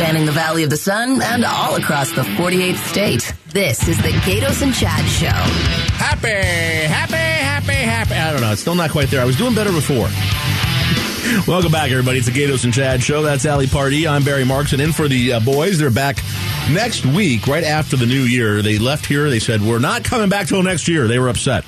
spanning the Valley of the Sun and all across the 48th state. This is the Gaydos and Chad Show. Happy, happy, happy, happy. I don't know. It's still not quite there. I was doing better before. Welcome back, everybody. It's the Gaydos and Chad show. That's Ali Party. I'm Barry Marks, and in for the uh, boys. They're back next week, right after the new year. They left here. They said, We're not coming back till next year. They were upset.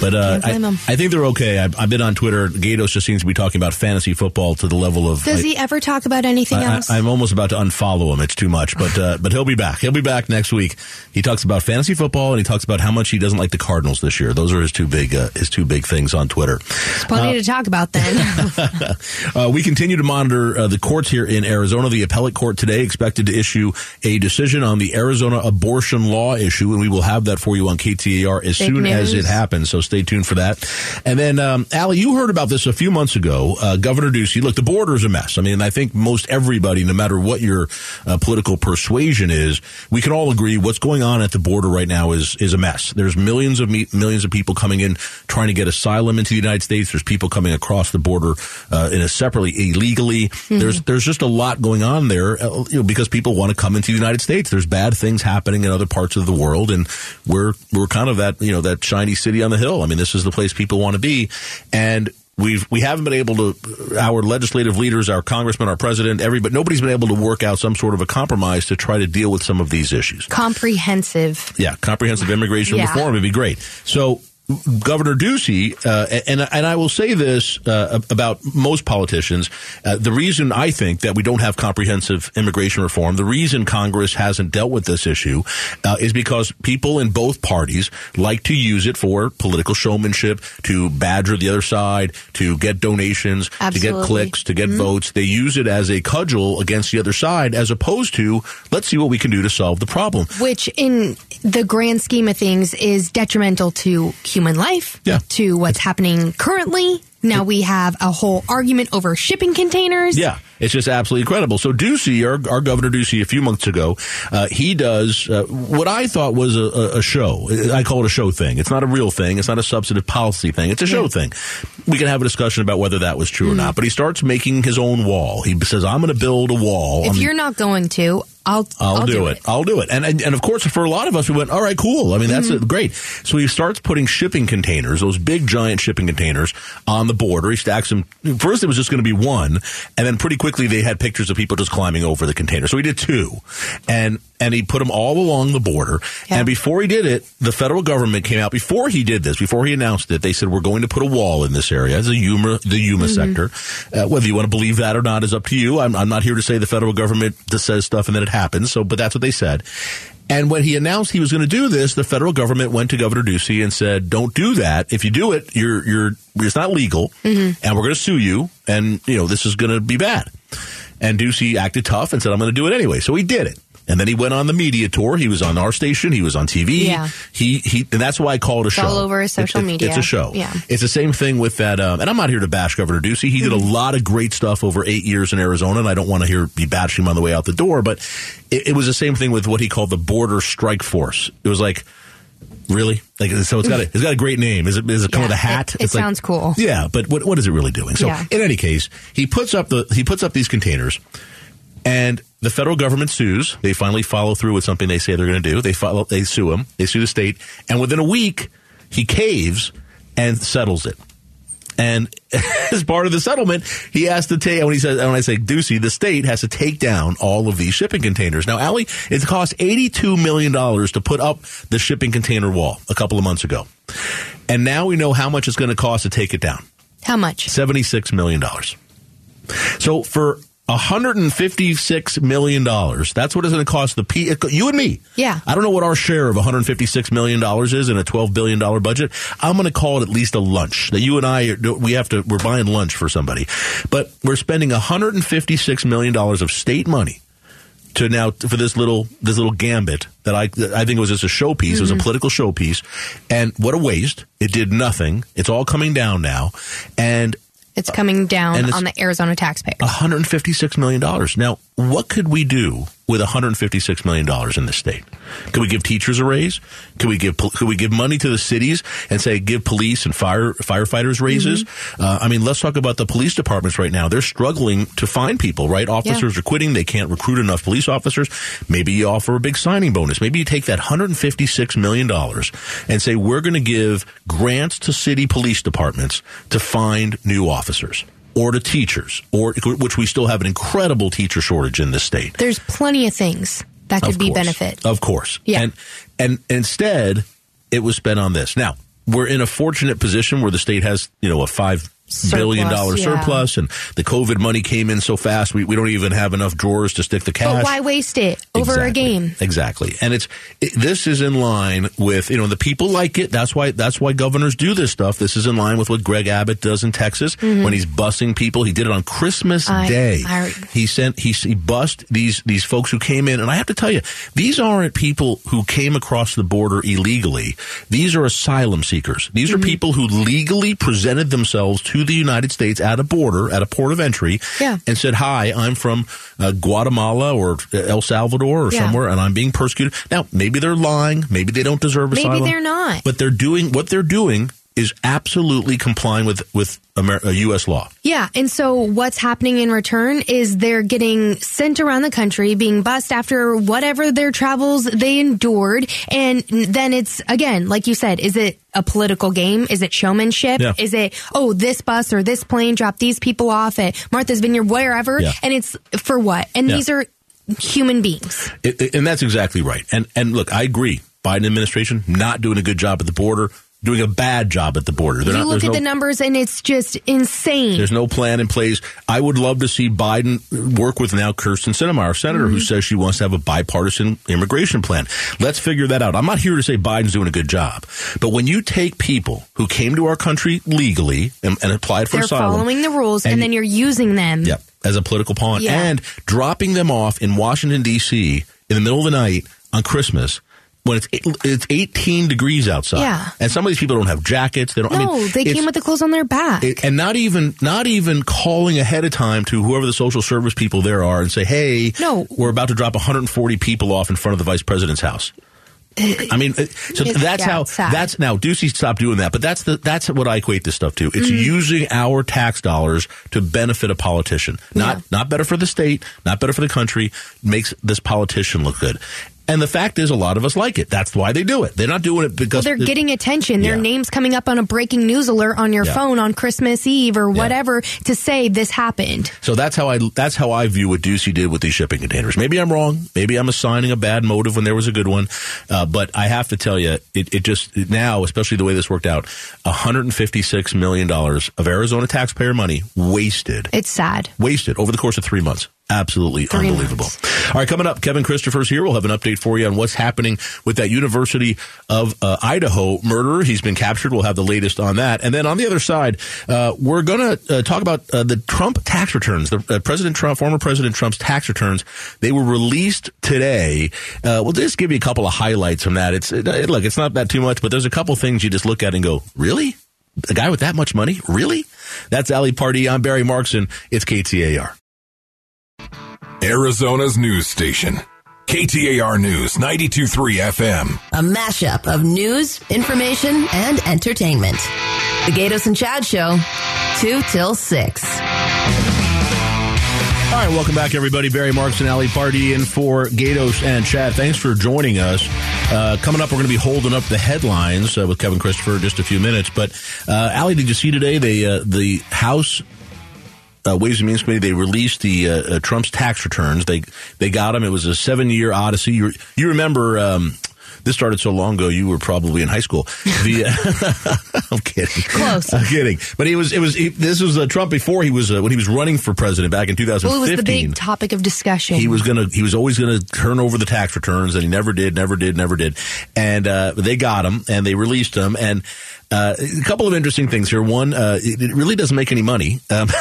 But uh, I, I, think they're okay. I've, I've, been on Twitter. Gaydos just seems to be talking about fantasy football to the level of. Does I, he ever talk about anything I, else? I, am almost about to unfollow him. It's too much, but uh, but he'll be back. He'll be back next week. He talks about fantasy football and he talks about how much he doesn't like the Cardinals this year. Those are his two big uh, his two big things on Twitter. It's plenty to talk about then. Uh, we continue to monitor uh, the courts here in Arizona. The appellate court today expected to issue a decision on the Arizona abortion law issue, and we will have that for you on KTAR as soon news. as it happens. So stay tuned for that. And then, um, Allie, you heard about this a few months ago. Uh, Governor Ducey, look, the border is a mess. I mean, I think most everybody, no matter what your uh, political persuasion is, we can all agree what's going on at the border right now is is a mess. There's millions of me- millions of people coming in trying to get asylum into the United States. There's people coming across the border uh, in a separately illegally. Mm-hmm. There's there's just a lot going on there, uh, you know, because people want to come into the United States. There's bad things happening in other parts of the world, and we're we're kind of that you know that shiny city on the hill. I mean, this is the place people want to be. And we've we haven't been able to our legislative leaders, our congressman, our president, everybody nobody's been able to work out some sort of a compromise to try to deal with some of these issues. Comprehensive. Yeah, comprehensive immigration yeah. reform would be great. So Governor Ducey, uh, and and I will say this uh, about most politicians: uh, the reason I think that we don't have comprehensive immigration reform, the reason Congress hasn't dealt with this issue, uh, is because people in both parties like to use it for political showmanship, to badger the other side, to get donations, Absolutely. to get clicks, to get mm-hmm. votes. They use it as a cudgel against the other side, as opposed to let's see what we can do to solve the problem. Which, in the grand scheme of things, is detrimental to human human life yeah. to what's happening currently. Now we have a whole argument over shipping containers. Yeah. It's just absolutely incredible. So Ducey, our, our Governor Ducey, a few months ago, uh, he does uh, what I thought was a, a, show. I call it a show thing. It's not a real thing. It's not a substantive policy thing. It's a show yeah. thing. We can have a discussion about whether that was true mm. or not. But he starts making his own wall. He says, "I'm going to build a wall." If you're not going to, I'll, I'll, I'll do, do it. it. I'll do it. And, and, and of course, for a lot of us, we went, all right, cool. I mean, that's mm-hmm. great. So he starts putting shipping containers, those big giant shipping containers, on the border. He stacks them. First, it was just going to be one, and then pretty quickly they had pictures of people just climbing over the container. So he did two, and and he put them all along the border. Yeah. And before he did it, the federal government came out. Before he did this, before he announced it, they said we're going to put a wall in this area, the Yuma, the Yuma mm-hmm. sector. Uh, whether you want to believe that or not is up to you. I'm, I'm not here to say the federal government just says stuff and then it happens. So, but that's what they said. And when he announced he was going to do this, the federal government went to Governor Ducey and said, "Don't do that. If you do it, you're you're it's not legal, mm-hmm. and we're going to sue you, and you know this is going to be bad." And Ducey acted tough and said, I'm going to do it anyway. So he did it. And then he went on the media tour. He was on our station. He was on TV. Yeah. He, he, and that's why I call it a it's show. All over social it, it, media. It's a show. Yeah. It's the same thing with that. Um, and I'm not here to bash Governor Ducey. He did mm-hmm. a lot of great stuff over eight years in Arizona, and I don't want to hear be bashing him on the way out the door. But it, it was the same thing with what he called the Border Strike Force. It was like, Really? Like so, it's got a it's got a great name. Is it is it come yeah, with a hat? It, it sounds like, cool. Yeah, but what what is it really doing? So yeah. in any case, he puts up the he puts up these containers, and the federal government sues. They finally follow through with something they say they're going to do. They follow they sue him. They sue the state, and within a week, he caves and settles it. And as part of the settlement, he has to take, when he says, when I say Ducey, the state has to take down all of these shipping containers. Now, Allie, it cost $82 million to put up the shipping container wall a couple of months ago. And now we know how much it's going to cost to take it down. How much? $76 million. So for $156 million. That's what it's going to cost the P, you and me. Yeah. I don't know what our share of $156 million is in a $12 billion budget. I'm going to call it at least a lunch that you and I, we have to, we're buying lunch for somebody, but we're spending $156 million of state money to now for this little this little gambit that I I think it was just a showpiece. Mm-hmm. It was a mm-hmm. political showpiece, and what a waste! It did nothing. It's all coming down now, and it's uh, coming down on the Arizona taxpayers. $156 million. Now, what could we do with 156 million dollars in the state? Can we give teachers a raise? Can we give can we give money to the cities and say give police and fire firefighters raises? Mm-hmm. Uh, I mean, let's talk about the police departments right now. They're struggling to find people. Right, officers yeah. are quitting. They can't recruit enough police officers. Maybe you offer a big signing bonus. Maybe you take that 156 million dollars and say we're going to give grants to city police departments to find new officers or to teachers, or which we still have an incredible teacher shortage in this state. There's plenty of things that could be benefit. Of course. Yeah. And and instead it was spent on this. Now, we're in a fortunate position where the state has, you know, a five surplus, billion dollar yeah. surplus and the COVID money came in so fast we, we don't even have enough drawers to stick the cash. But why waste it over exactly. a game? Exactly. And it's it, this is in line with, you know, the people like it. That's why that's why governors do this stuff. This is in line with what Greg Abbott does in Texas mm-hmm. when he's busing people. He did it on Christmas I, Day. I, he sent he he bust these these folks who came in and I have to tell you, these aren't people who came across the border illegally. These are asylum seekers. These mm-hmm. are people who legally presented themselves to the United States at a border, at a port of entry, yeah. and said, Hi, I'm from uh, Guatemala or El Salvador or yeah. somewhere, and I'm being persecuted. Now, maybe they're lying. Maybe they don't deserve maybe asylum. Maybe they're not. But they're doing what they're doing is absolutely complying with with Amer- U.S. Uh, law. Yeah, and so what's happening in return is they're getting sent around the country, being bussed after whatever their travels they endured, and then it's again, like you said, is it a political game? Is it showmanship? Yeah. Is it oh this bus or this plane dropped these people off at Martha's Vineyard, wherever, yeah. and it's for what? And yeah. these are human beings. It, it, and that's exactly right. And and look, I agree. Biden administration not doing a good job at the border doing a bad job at the border. They're you not, look at no, the numbers and it's just insane. There's no plan in place. I would love to see Biden work with now Kyrsten Sinema, our senator, mm-hmm. who says she wants to have a bipartisan immigration plan. Let's figure that out. I'm not here to say Biden's doing a good job, but when you take people who came to our country legally and, and applied for They're asylum, following the rules, and, and then you're using them. Yep, as a political pawn yeah. and dropping them off in Washington D.C. in the middle of the night on Christmas when it's it's 18 degrees outside. Yeah. And some of these people don't have jackets. They don't. No, I mean, they came with the clothes on their back. It, and not even not even calling ahead of time to whoever the social service people there are and say, "Hey, no, we're about to drop 140 people off in front of the vice president's house." I mean, uh, so it's, that's yeah, how that's now. Ducey stopped doing that, but that's the that's what I equate this stuff to. It's mm-hmm. using our tax dollars to benefit a politician. Not yeah. not better for the state, not better for the country. Makes this politician look good. And the fact is, a lot of us like it. That's why they do it. They're not doing it because well, they're getting attention. Their yeah. names coming up on a breaking news alert on your yeah. phone on Christmas Eve or whatever yeah. to say this happened. So that's how I that's how I view what Ducey did with these shipping containers. Maybe I'm wrong. Maybe I'm assigning a bad motive when there was a good one. Uh, but I have to tell you, it, it just now, especially the way this worked out, 156 million dollars of Arizona taxpayer money wasted. It's sad. Wasted over the course of three months. Absolutely Three unbelievable. Months. All right, coming up, Kevin Christopher's here. We'll have an update for you on what's happening with that University of uh, Idaho murderer. He's been captured. We'll have the latest on that. And then on the other side, uh, we're going to uh, talk about uh, the Trump tax returns. The uh, President Trump, former President Trump's tax returns. They were released today. Uh, we'll just give you a couple of highlights from that. It's look, it's not that too much, but there's a couple things you just look at and go, really? A guy with that much money? Really? That's Ali Party. I'm Barry Markson. It's KTAR. Arizona's news station. KTAR News 923 FM. A mashup of news, information, and entertainment. The Gaydos and Chad Show, 2 till 6. All right, welcome back, everybody. Barry Marks and Ali Party in for Gaydos and Chad. Thanks for joining us. Uh, coming up, we're going to be holding up the headlines uh, with Kevin Christopher in just a few minutes. But uh, Ali, did you see today they uh, the House uh, Ways and Means Committee, they released the uh, uh, Trump's tax returns. They they got them. It was a seven year odyssey. You, you remember? Um, this started so long ago. You were probably in high school. The, I'm kidding. Close. I'm kidding. But he was. It was. He, this was uh, Trump before he was uh, when he was running for president back in 2015. Well, it was the big topic of discussion. He was gonna. He was always gonna turn over the tax returns, and he never did. Never did. Never did. And uh, they got him, and they released him, and uh, a couple of interesting things here. One, uh, it, it, really doesn't make any money. Um,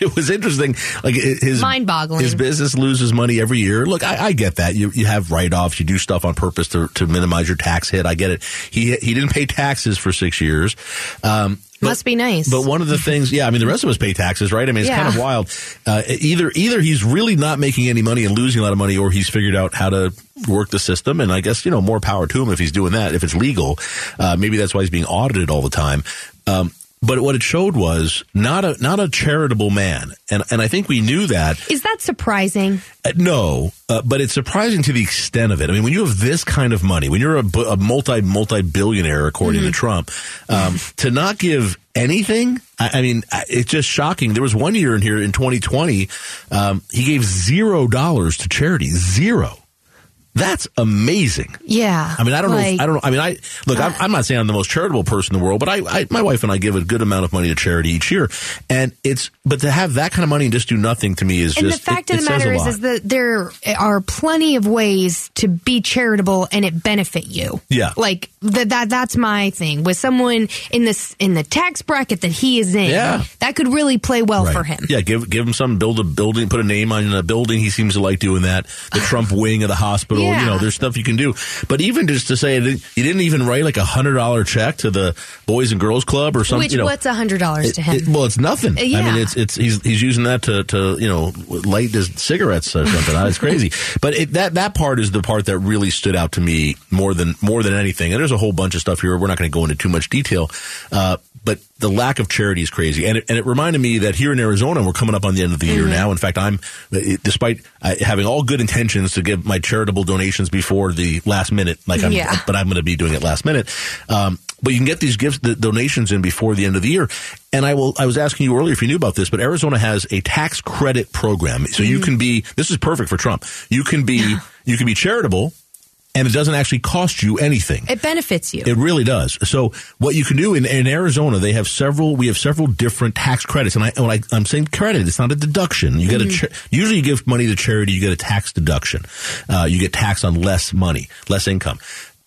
it was interesting. Like his mind-boggling. His business loses money every year. Look, I, I get that. You you have write-offs. You do stuff on purpose to to minimize your tax hit. I get it. He he didn't pay taxes for six years. Um, Must be nice. But one of the things, yeah, I mean, the rest of us pay taxes, right? I mean, it's Yeah. kind of wild. Uh, either either he's really not making any money and losing a lot of money, or he's figured out how to work the system. And I guess you know more power to him if he's doing that. If it's legal, uh, maybe that's why he's being audited all the time. Um, but what it showed was not a not a charitable man, and and I think we knew that. is that surprising? Uh, no, uh, but it's surprising to the extent of it. I mean, when you have this kind of money, when you're a, a multi multi billionaire, according to Trump, um, to not give anything, I, I mean, it's just shocking. There was one year in here in 2020, um, he gave zero dollars to charity, zero. That's amazing. Yeah. I mean, I don't know. If, I don't know. I mean, I look. I'm, uh, I'm not saying I'm the most charitable person in the world, but I, I, my wife and I give a good amount of money to charity each year, and it's. But to have that kind of money and just do nothing to me is And just. the fact it- of the matter is, is that there are plenty of ways to be charitable and it benefit you. Yeah. like that. That that's my thing. With someone in this in the tax bracket that he is in, Yeah. that could really play well Right. for him. Yeah, give give him some build a building, put a name on a building. He seems to like doing that. The Trump wing of the hospital. Yeah. You know, there's stuff you can do. But even just to say that you didn't even write like a hundred dollar check to the Boys and Girls Club or something. Which you know, what's a hundred dollars to him? It- well, it's nothing. I Yeah. mean, it's it's he's he's using that to to you know light his cigarettes or something. it's crazy. But it, that that part is the part that really stood out to me more than more than anything. And there's a whole bunch of stuff here. We're not going to go into too much detail. Uh, but the lack of charity is crazy, and it, and it reminded me that here in Arizona, we're coming up on the end of the year Mm-hmm. now. In fact, I'm, despite uh, having all good intentions to give my charitable donations before the last minute, like I'm, Yeah. but I'm going to be doing it last minute. Um, but you can get these gifts, the donations in before the end of the year. And I will, I was asking you earlier if you knew about this, but Arizona has a tax credit program. So you can be, this is perfect for Trump. You can be, you can be charitable and it doesn't actually cost you anything. it benefits you. It really does. So what you can do in, in Arizona, they have several. We have several different tax credits, and I when I, I'm saying credit, it's not a deduction. You get a cha- usually you give money to charity, you get a tax deduction. Uh, you get taxed on less money, less income.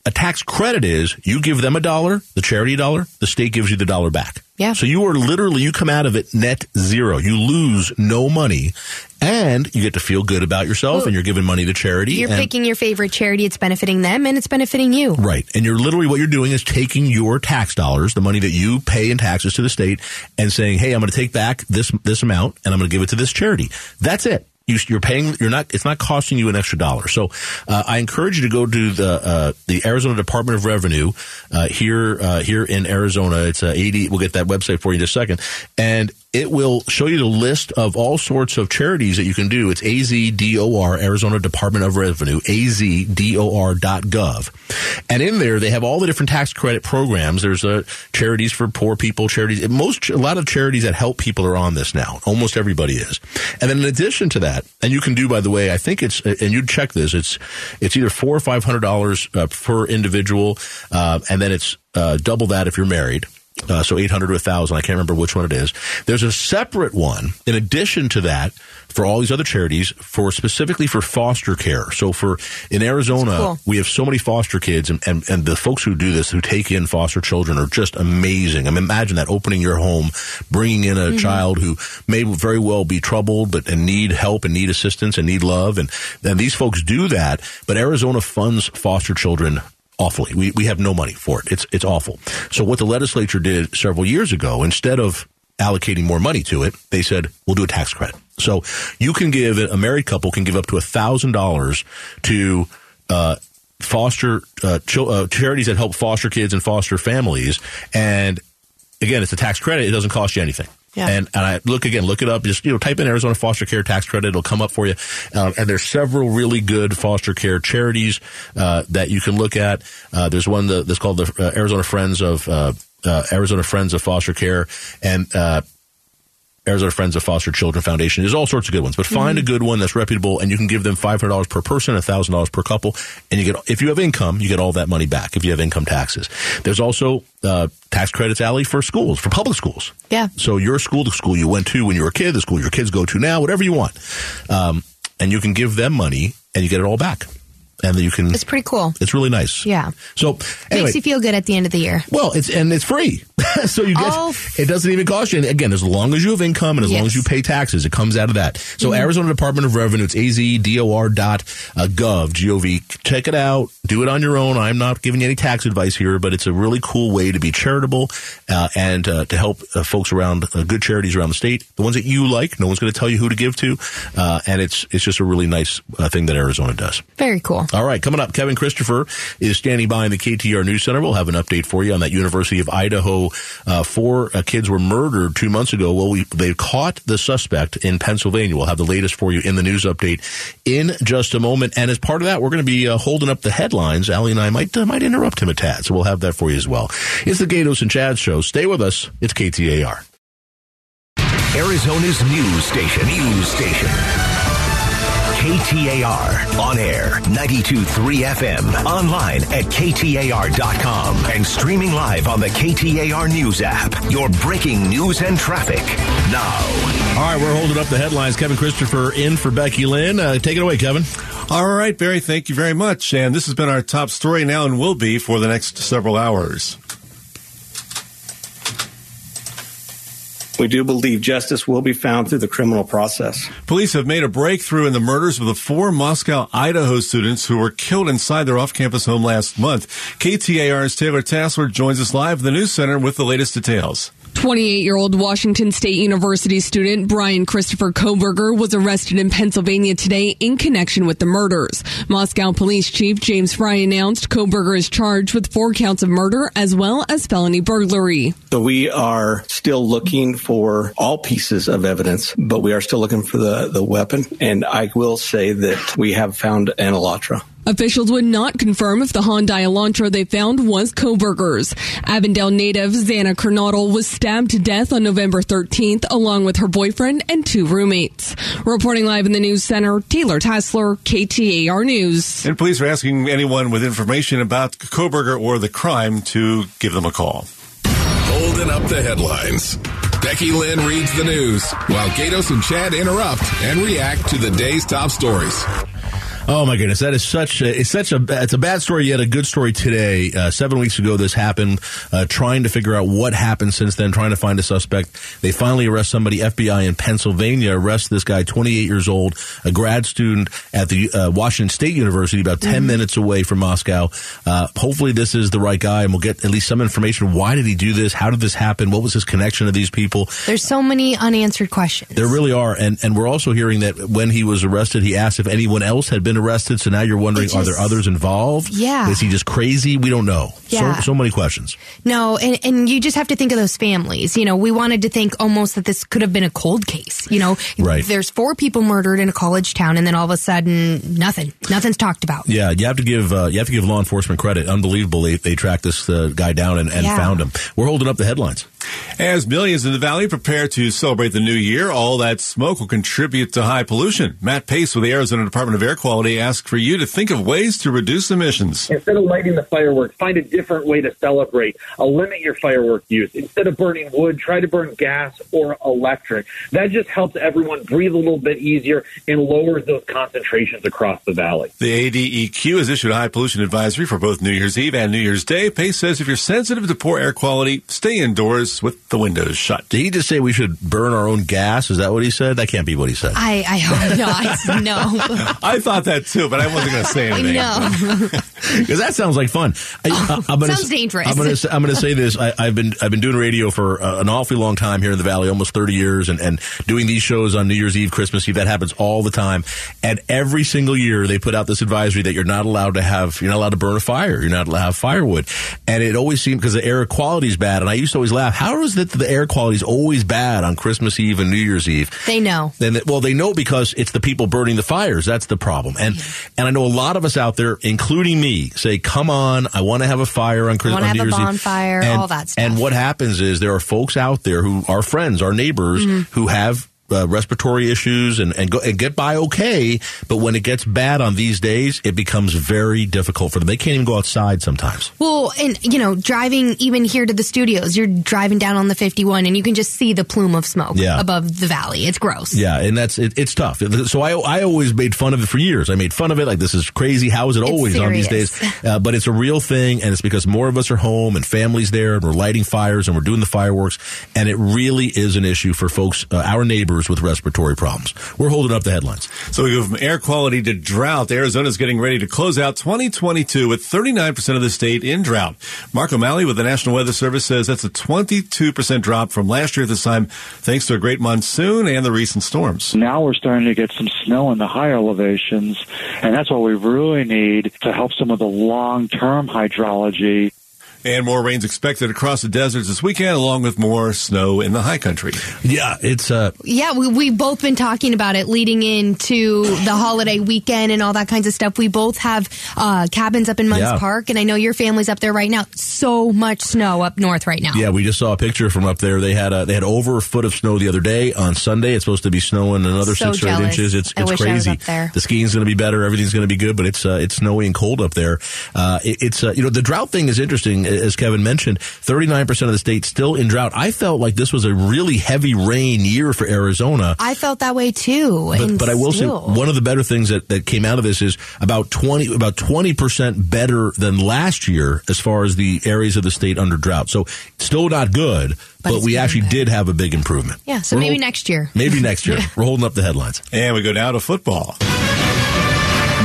A tax credit is you give them a dollar, the charity a dollar, the state gives you the dollar back. Yeah. So you are literally you come out of it net zero. You lose no money, and you get to feel good about yourself, Well, and you're giving money to charity. You're picking your favorite charity. It's benefiting them and it's benefiting you. Right. And you're literally what you're doing is taking your tax dollars, the money that you pay in taxes to the state, and saying, "Hey, I'm going to take back this this amount and I'm going to give it to this charity." That's it. You, you're paying. You're not. It's not costing you an extra dollar. So, uh, I encourage you to go to the uh, the Arizona Department of Revenue uh, here uh, here in Arizona. It's uh, 80. We'll get that website for you in a second, and it will show you the list of all sorts of charities that you can do. It's AZDOR, Arizona Department of Revenue, AZDOR.gov. And in there, they have all the different tax credit programs. There's uh, charities for poor people, charities. Most, a lot of charities that help people are on this now. Almost everybody is. And then in addition to that, and you can do, by the way, I think it's, and you'd check this, it's, it's either four or five hundred dollars uh, per individual, uh, and then it's uh, double that if you're married. Uh, so 800 to 1,000. I can't remember which one it is. There's a separate one in addition to that for all these other charities for specifically for foster care. So for in Arizona, cool. we have so many foster kids and, and, and the folks who do this, who take in foster children are just amazing. I mean, imagine that opening your home, bringing in a child who may very well be troubled, but and need help and need assistance and need love. And then these folks do that, but Arizona funds foster children awfully. We we have no money for it. It's it's awful. So what the legislature did several years ago, instead of allocating more money to it, they said we'll do a tax credit. So you can give a married couple can give up to a thousand dollars to. Uh, foster uh, chil- uh, charities that help foster kids and foster families and again it's a tax credit it doesn't cost you anything Yeah. and and I look again, look it up. Just you know, type in Arizona foster care tax credit. It'll come up for you. Um, and there's several really good foster care charities uh, that you can look at. Uh, there's one that's called the uh, Arizona Friends of uh, uh, Arizona Friends of Foster Care, and uh, Arizona Friends of Foster Children Foundation. There's all sorts of good ones, but find a good one that's reputable, and you can give them five hundred dollars per person, thousand dollars per couple, and you get if you have income, you get all that money back if you have income taxes. There's also uh, tax credits Ali for schools, for public schools. Yeah. So your school, the school you went to when you were a kid, the school your kids go to now, whatever you want, um, and you can give them money, and you get it all back, and then you can. It's pretty cool. It's really nice. Yeah. So anyway, Makes you feel good at the end of the year. well, it's and it's free. so you get All- it doesn't even cost you. And again, as long as you have income and as long as you pay taxes, it comes out of that. So Mm-hmm. Arizona Department of Revenue, it's azdor dot uh, gov, G-O-V. Check it out. Do it on your own. I'm not giving you any tax advice here, but it's a really cool way to be charitable uh, and uh, to help uh, folks around uh, good charities around the state, the ones that you like. No one's going to tell you who to give to, uh, and it's it's just a really nice uh, thing that Arizona does. Very cool. All right, coming up, Kevin Christopher is standing by in the KTAR News Center. We'll have an update for you on that University of Idaho. Uh, four uh, kids were murdered two months ago. Well, we, they caught the suspect in Pennsylvania. We'll have the latest for you in the news update in just a moment. And as part of that, we're going to be uh, holding up the headlines. Allie and I might uh, might interrupt him a tad, so we'll have that for you as well. It's the Gaydos and Chad Show. Stay with us. It's KTAR. Arizona's news station. News station. KTAR. On air, 92.3 FM. Online at KTAR.com. And streaming live on the KTAR News app. Your breaking news and traffic. Now. All right, we're holding up the headlines. Kevin Christopher in for Becky Lynn. Uh, take it away, Kevin. All right, Barry, thank you very much. And this has been our top story now and will be for the next several hours. We do believe justice will be found through the criminal process. Police have made a breakthrough in the murders of the four Moscow, Idaho students who were killed inside their off campus home last month. KTAR's Taylor Tassler joins us live in the News Center with the latest details. 28 year old Washington State University student Brian Christopher Kohberger was arrested in Pennsylvania today in connection with the murders. Moscow Police Chief James Fry announced Kohberger is charged with four counts of murder as well as felony burglary. So we are still looking for all pieces of evidence, but we are still looking for the, the weapon. And I will say that we have found an Elantra. Officials would not confirm if the Hyundai Elantra they found was Kohberger's. Avondale native Xana Kernodle was stabbed to death on November 13th along with her boyfriend and two roommates. Reporting live in the news center, Taylor Tassler, KTAR News. And police are asking anyone with information about Kohberger or the crime to give them a call. Holding up the headlines. Becky Lynn reads the news while Gaydos and Chad interrupt and react to the day's top stories. Oh my goodness, that is such a, it's such a it's a bad story yet a good story today. Uh, seven weeks ago, this happened. Uh, trying to figure out what happened since then, trying to find a suspect. They finally arrest somebody. FBI in Pennsylvania arrest this guy, 28 years old, a grad student at the uh, Washington State University, about 10 minutes away from Moscow. Uh, hopefully, this is the right guy, and we'll get at least some information. Why did he do this? How did this happen? What was his connection to these people? There's so many unanswered questions. There really are, and and we're also hearing that when he was arrested, he asked if anyone else had been arrested. So now you're wondering, It are there others involved? Yeah. is he just crazy? We don't know. Yeah. So so many questions. No, and, and you just have to think of those families. You know, we wanted to think almost that this could have been a cold case. You know, Right. there's four people murdered in a college town, and then all of a sudden, nothing. Nothing's talked about. Yeah, you have to give uh, you have to give law enforcement credit. Unbelievable, they, they tracked this uh, guy down and, and Yeah. found him. We're holding up the headlines. As millions in the valley prepare to celebrate the new year, all that smoke will contribute to high pollution. Matt Pace with the Arizona Department of Air Quality asked for you to think of ways to reduce emissions. Instead of lighting the fireworks, find a different way to celebrate. Uh, limit your firework use. Instead of burning wood, try to burn gas or electric. That just helps everyone breathe a little bit easier and lowers those concentrations across the valley. The ADEQ has issued a high pollution advisory for both New Year's Eve and New Year's Day. Pace says if you're sensitive to poor air quality, stay indoors with the windows shut. Did he just say we should burn our own gas? Is that what he said? That can't be what he said. I, I hope not. no. I thought that too, but I wasn't going to say I anything. know. because that sounds like fun. I, I, am gonna, Sounds dangerous. I'm going to I'm going to say this. I, I've been I've been doing radio for uh, an awfully long time here in the Valley, almost 30 years, and and doing these shows on New Year's Eve, Christmas Eve. That happens all the time, and every single year they put out this advisory that you're not allowed to have you're not allowed to burn a fire, you're not allowed to have firewood, and it always seemed because the air quality is bad. And I used to always laugh. How is it that the air quality is always bad on Christmas Eve and New Year's Eve? They know. then well they know because it's the people burning the fires that's the problem and and i know a lot of us out there including me say come on i want to have a fire on christmas on have New a Year's Eve." bonfire, and, all that stuff. and what happens is there are folks out there who are friends our neighbors Mm-hmm. who have uh, respiratory issues and and, go, and get by okay. But when it gets bad on these days, it becomes very difficult for them. They can't even go outside sometimes. Well, and you know, driving even here to the studios, you're driving down on the 51, and you can just see the plume of smoke Yeah. above the valley. It's gross. Yeah, and that's it, it's tough. So I I always made fun of it for years. I made fun of it like this is crazy. How is it It's always on these days? Uh, but it's a real thing, and it's because more of us are home and families there, and we're lighting fires and we're doing the fireworks, and it really is an issue for folks, uh, our neighbors with respiratory problems. We're holding up the headlines. So we go from air quality to drought. Arizona's getting ready to close out 2022 with 39% of the state in drought. Mark O'Malley with the National Weather Service says that's a 22% drop from last year at this time, thanks to a great monsoon and the recent storms. Now we're starting to get some snow in the higher elevations, and that's what we really need to help some of the long-term hydrology. And more rains expected across the deserts this weekend, along with more snow in the high country. Yeah, it's uh, Yeah, we, we've both been talking about it leading into the holiday weekend and all that kinds of stuff. We both have uh, cabins up in Munds Yeah. Park, and I know your family's up there right now. So much snow up north right now. Yeah, we just saw a picture from up there. They had a, they had over a foot of snow the other day. On Sunday, it's supposed to be snowing another So six or eight inches. It's I it's wish I was crazy. up there. The skiing's going to be better. Everything's going to be good, but it's uh, it's snowy and cold up there. Uh, it- it's uh, you know the drought thing is interesting, as Kevin mentioned. Thirty nine percent of the state still in drought. I felt like this was a really heavy rain year for Arizona. I felt that way too. But, but I will still. say one of the better things that, that came out of this is about twenty about twenty percent better than last year as far as the areas of the state under drought. So still not good, But but, we actually better. did have a big improvement. Yeah, so We're maybe hol- next year. Maybe next year. We're holding up the headlines. And we go now to football.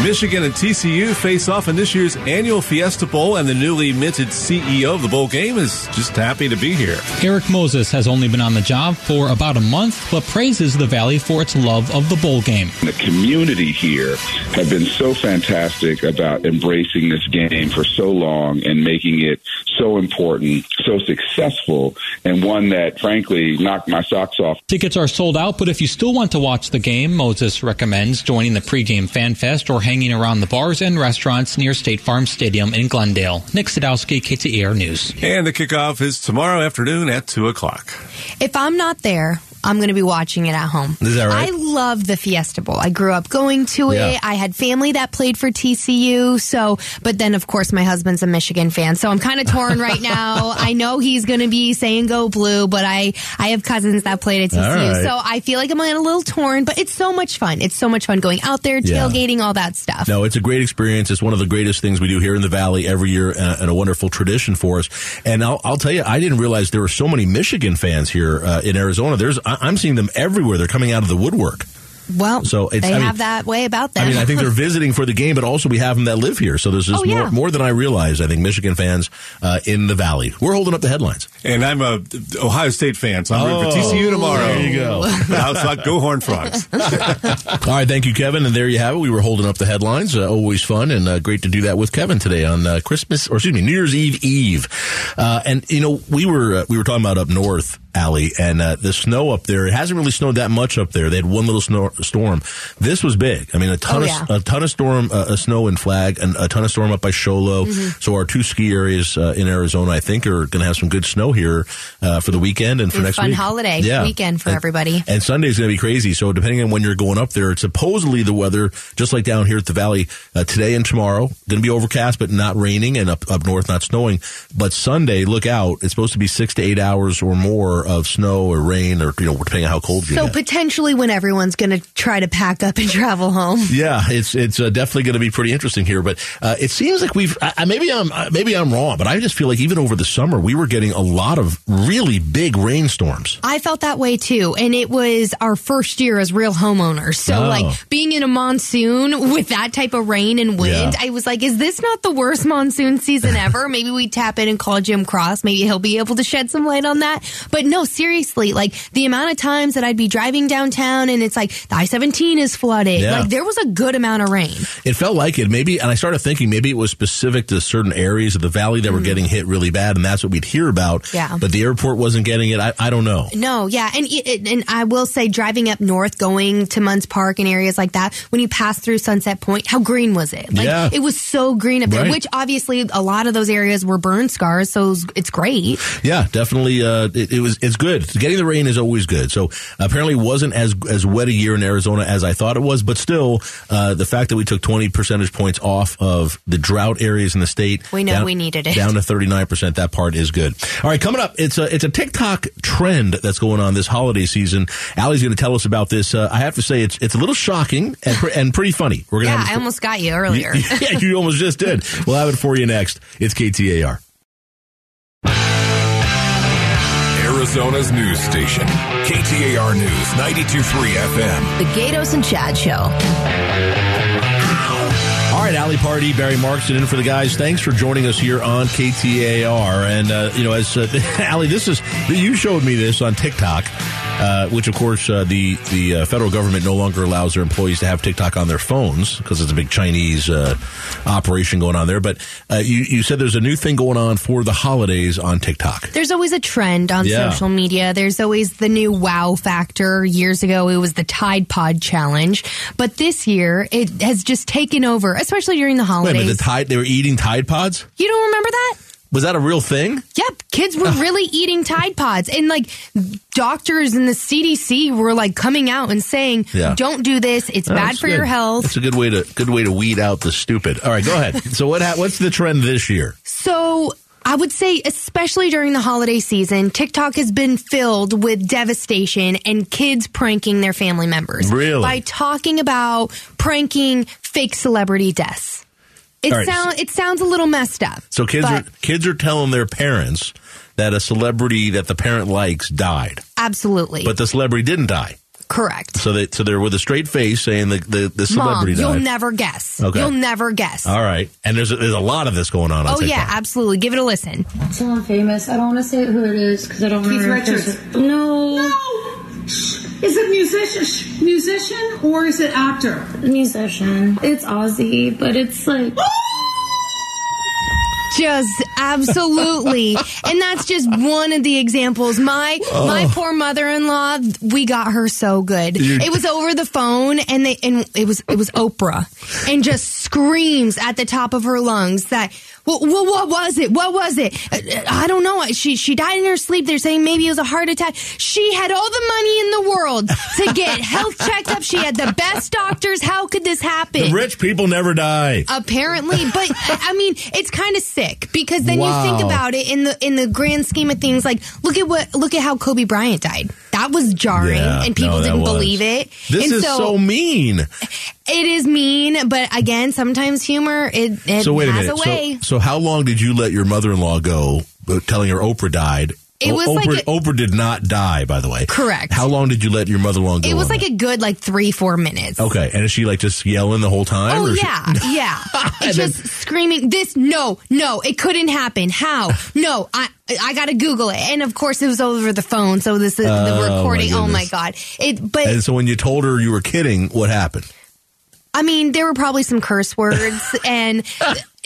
Michigan and TCU face off in this year's annual Fiesta Bowl, and the newly minted CEO of the bowl game is just happy to be here. Erik Moses has only been on the job for about a month, but praises the Valley for its love of the bowl game. The community here have been so fantastic about embracing this game for so long and making it so important, so successful, and one that frankly knocked my socks off. Tickets are sold out, but if you still want to watch the game, Moses recommends joining the pregame fan fest or hanging around the bars and restaurants near State Farm Stadium in Glendale. Nick Sadowski, KTAR News. And the kickoff is tomorrow afternoon at 2 o'clock. If I'm not there, I'm going to be watching it at home. Is that right? I love the Fiesta Bowl. I grew up going to it. Yeah. I had family that played for TCU. So, but then of course my husband's a Michigan fan. So I'm kind of torn right now. I know he's going to be saying go blue, but I, I have cousins that played at TCU. Right. So I feel like I'm a little torn, but it's so much fun. It's so much fun going out there, Yeah. tailgating, all that stuff. No, it's a great experience. It's one of the greatest things we do here in the Valley every year uh, and a wonderful tradition for us. And I'll, I'll tell you, I didn't realize there were so many Michigan fans here uh, in Arizona. There's, I'm seeing them everywhere. They're coming out of the woodwork. Well, So it's- they I mean- have that way about them. I mean, I think they're visiting for the game, but also we have them that live here. So there's just Oh, yeah. more, more than I realized. I think Michigan fans uh, in the Valley. We're holding up the headlines. And I'm a Ohio State fan, so I'm rooting for Oh, TCU tomorrow. there you go. Outside, go Horn Frogs. All right, thank you, Kevin. And there you have it. We were holding up the headlines. Uh, always fun and uh, great to do that with Kevin today on uh, Christmas, or excuse me, New Year's Eve Eve. Uh, and you know, we were uh, we were talking about up north, Allie, and uh, the snow up there. It hasn't really snowed that much up there. They had one little snow, storm. This was big. I mean, a ton Oh, of yeah. a ton of storm, uh, a snow in Flag, and a ton of storm up by Show Low. Mm-hmm. So our two ski areas uh, in Arizona, I think, are going to have some good snow here uh, for the weekend and for next fun week. holiday Yeah. weekend for And- everybody. and Sunday's going to be crazy. So depending on when you're going up there, it's supposedly the weather, just like down here at the valley, uh, today and tomorrow, going to be overcast, but not raining, and up up north not snowing. But Sunday, look out! It's supposed to be six to eight hours or more of snow or rain, or you know, depending on how cold you So get. potentially when everyone's going to try to pack up and travel home. Yeah, it's it's uh, definitely going to be pretty interesting here, but uh, it seems like we've I, I- maybe I'm uh, maybe I'm wrong, but I just feel like even over the summer we were getting a lot of really big rainstorms. I felt that way too. And it was our first year as real homeowners. So Oh. like being in a monsoon with that type of rain and wind, Yeah. I was like, is this not the worst monsoon season ever? Maybe we tap in and call Jim Cross. Maybe he'll be able to shed some light on that. But no, seriously, like the amount of times that I'd be driving downtown and it's like the I-17 is flooded. Yeah. Like there was a good amount of rain. It felt like it. Maybe, and I started thinking maybe it was specific to certain areas of the valley that were getting hit really bad, and that's what we'd hear about. Mm-hmm. Yeah. But the airport wasn't getting it. I, I don't know. No, yeah, and it, and I will say, driving up north, going to Munds Park and areas like that, when you pass through Sunset Point, how green was it? Like Yeah. it was so green up there. Right. Which obviously a lot of those areas were burn scars, so it was- it's great. Yeah, definitely. Uh, it, it was it's good. Getting the rain is always good. So apparently, it wasn't as as wet a year in Arizona as I thought it was. But still, uh, the fact that we took twenty percentage points off of the drought areas in the state, We know down- we needed it. down to thirty nine percent. That part is good. All right, coming up, it's a it's a TikTok trend that's going on this holiday season. Allie's going to tell us about this. Uh, I have to say, it's it's a little shocking and pre- and pretty funny. We're gonna Yeah, I almost got you earlier. yeah, you almost just did. We'll have it for you next. It's KTAR. Arizona's news station. KTAR News, 92.3 FM. The Gaydos and Chad Show. All right, Ali Party, Barry Markson in for the guys. Thanks for joining us here on KTAR. And, uh, you know, as uh, Allie, this is, you showed me this on TikTok, uh, which, of course, uh, the, the uh, federal government no longer allows their employees to have TikTok on their phones because it's a big Chinese uh, operation going on there. But uh, you, you said there's a new thing going on for the holidays on TikTok. There's always a trend on Yeah. social media. There's always the new wow factor. Years ago, it was the Tide Pod challenge. But this year, it has just taken over, especially during the holidays. Wait minute, the Tide, they were eating Tide Pods? you don't remember that? Was that a real thing? Yep, kids were really eating Tide Pods, and like doctors and the CDC were like coming out and saying, Yeah. "Don't do this; it's Oh, bad for good. your health." It's a good way to good way to weed out the stupid. All right, go ahead. so what ha- what's the trend this year? So I would say, especially during the holiday season, TikTok has been filled with devastation and kids pranking their family members. Really? By talking about pranking fake celebrity deaths. It All right. sounds it sounds a little messed up. So kids are kids are telling their parents that a celebrity that the parent likes died, absolutely but the celebrity didn't die. correct. So they so they're with a straight face saying the the, the Mom, celebrity you'll never guess. Okay. You'll never guess. All right, and there's a, there's a lot of this going on. on Oh yeah, TikTok. absolutely. Give it a listen. Someone famous. I don't want to say who it is because I don't Keith remember. if Richards. No. No! Is it musician, musician or is it actor? Musician. It's Ozzy, but it's like. Just absolutely, and that's just one of the examples. My my oh. poor mother in law, we got her so good. You- It was over the phone, and they and it was it was Oprah, and just screams at the top of her lungs that. Well, well, what was it? What was it? Uh, I don't know. She she died in her sleep. They're saying maybe it was a heart attack. She had all the money in the world to get health checked up. She had the best doctors. How could this happen? The rich people never die. apparently but i mean it's kind of sick because then you think about it in the in the grand scheme of things like look at what look at how kobe bryant died that was jarring Yeah, and people no, didn't was. believe it This and is so, mean. it is mean but again sometimes humor it, it so wait a has minute. a way So, so how long did you let your mother-in-law go uh, telling her Oprah died? It was Oprah, like a- Oprah did not die, by the way. Correct. How long did you let your mother-in-law go? it was like a good like three four minutes okay, and is she like just yelling the whole time? Oh or is she- yeah, yeah. It's then- just screaming. This no, no, it couldn't happen. How? No, I I got to Google it, and of course it was over the phone. So this is Oh, the my recording. Oh my god! It, but and so when you told her you were kidding, what happened? I mean, there were probably some curse words and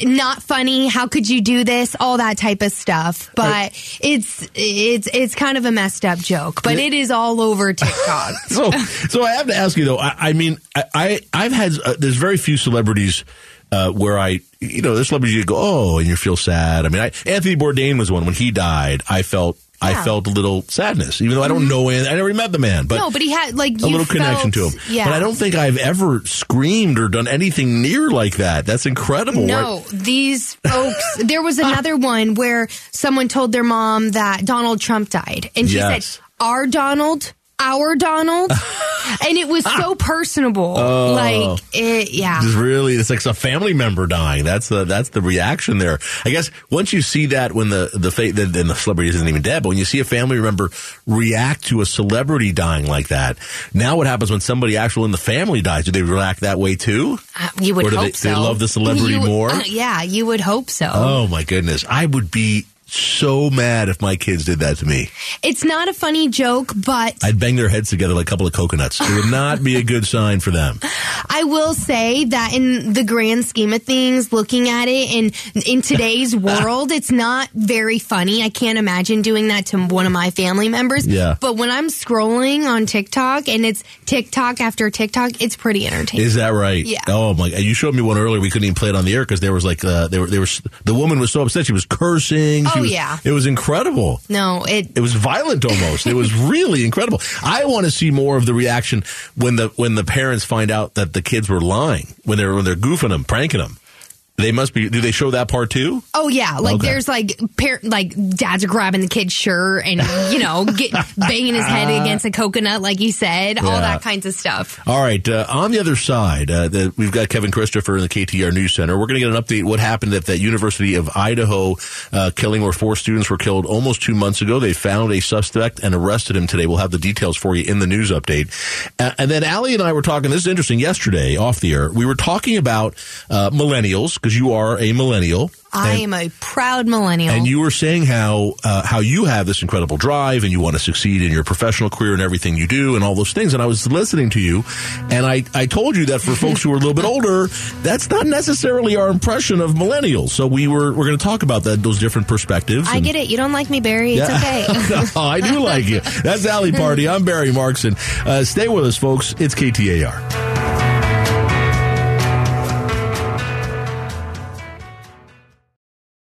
not funny. How could you do this? All that type of stuff. But it's it's it's kind of a messed up joke. But it is all over TikTok. so, so I have to ask you though. I, I mean, I, I I've had uh, there's very few celebrities uh, where I you know there's celebrities you go oh and you feel sad. I mean, I, Anthony Bourdain was one when he died. I felt I Yeah. felt a little sadness, even though I don't mm-hmm. know Anthony. I never met the man, but no, but he had like a little connection to him. Yeah, But I don't think I've ever screamed or done anything near like that. That's incredible. No, these folks. there was another one where someone told their mom that Donald Trump died, and she Yes. said, "Our Donald." Our Donald, and it was so personable. Oh. like, it, yeah. Just really, it's like a family member dying. That's the that's the reaction there. I guess once you see that when the the then then the celebrity isn't even dead, but when you see a family member react to a celebrity dying like that, now what happens when somebody actual in the family dies? Do they react that way too? Uh, you would Or do hope they, so. they love the celebrity You more? uh, yeah, you would hope so. Oh my goodness, I would be so mad if my kids did that to me. It's not a funny joke, but I'd bang their heads together like a couple of coconuts. It would not be a good sign for them. I will say that in the grand scheme of things, looking at it in in today's world, it's not very funny. I can't imagine doing that to one of my family members. Yeah. But when I'm scrolling on TikTok and it's TikTok after TikTok, it's pretty entertaining. Is that right? Yeah. Oh my! You showed me one earlier. We couldn't even play it on the air because there was like uh, there were there was the woman was so upset she was cursing. She Oh, was, yeah. it was incredible. No, it It was violent almost. it was really incredible. I want to see more of the reaction when the when the parents find out that the kids were lying when they're when they're goofing them, pranking them. They must be. Do they show that part too? Oh yeah, like Okay. there's like par- like dads are grabbing the kid's shirt and you know get banging his head against a coconut, like you said, all that kinds of stuff. All right. Uh, on the other side, uh, the, we've got Kevin Christopher in the KTAR News Center. We're going to get an update what happened at that University of Idaho uh, killing where four students were killed almost two months ago. They found a suspect and arrested him today. We'll have the details for you in the news update. Uh, and then Allie and I were talking. This is interesting. Yesterday, off the air, we were talking about uh, millennials because you are a millennial. I And- am a proud millennial. and you were saying how uh, how you have this incredible drive and you want to succeed in your professional career and everything you do and all those things. And I was listening to you, and I, I told you that for folks who are a little bit older, that's not necessarily our impression of millennials. So we were we're going to talk about that those different perspectives. I get it. You don't like me, Barry. It's okay. no, I do like you. That's Ali Party. I'm Barry Markson. Uh, stay with us, folks. It's KTAR.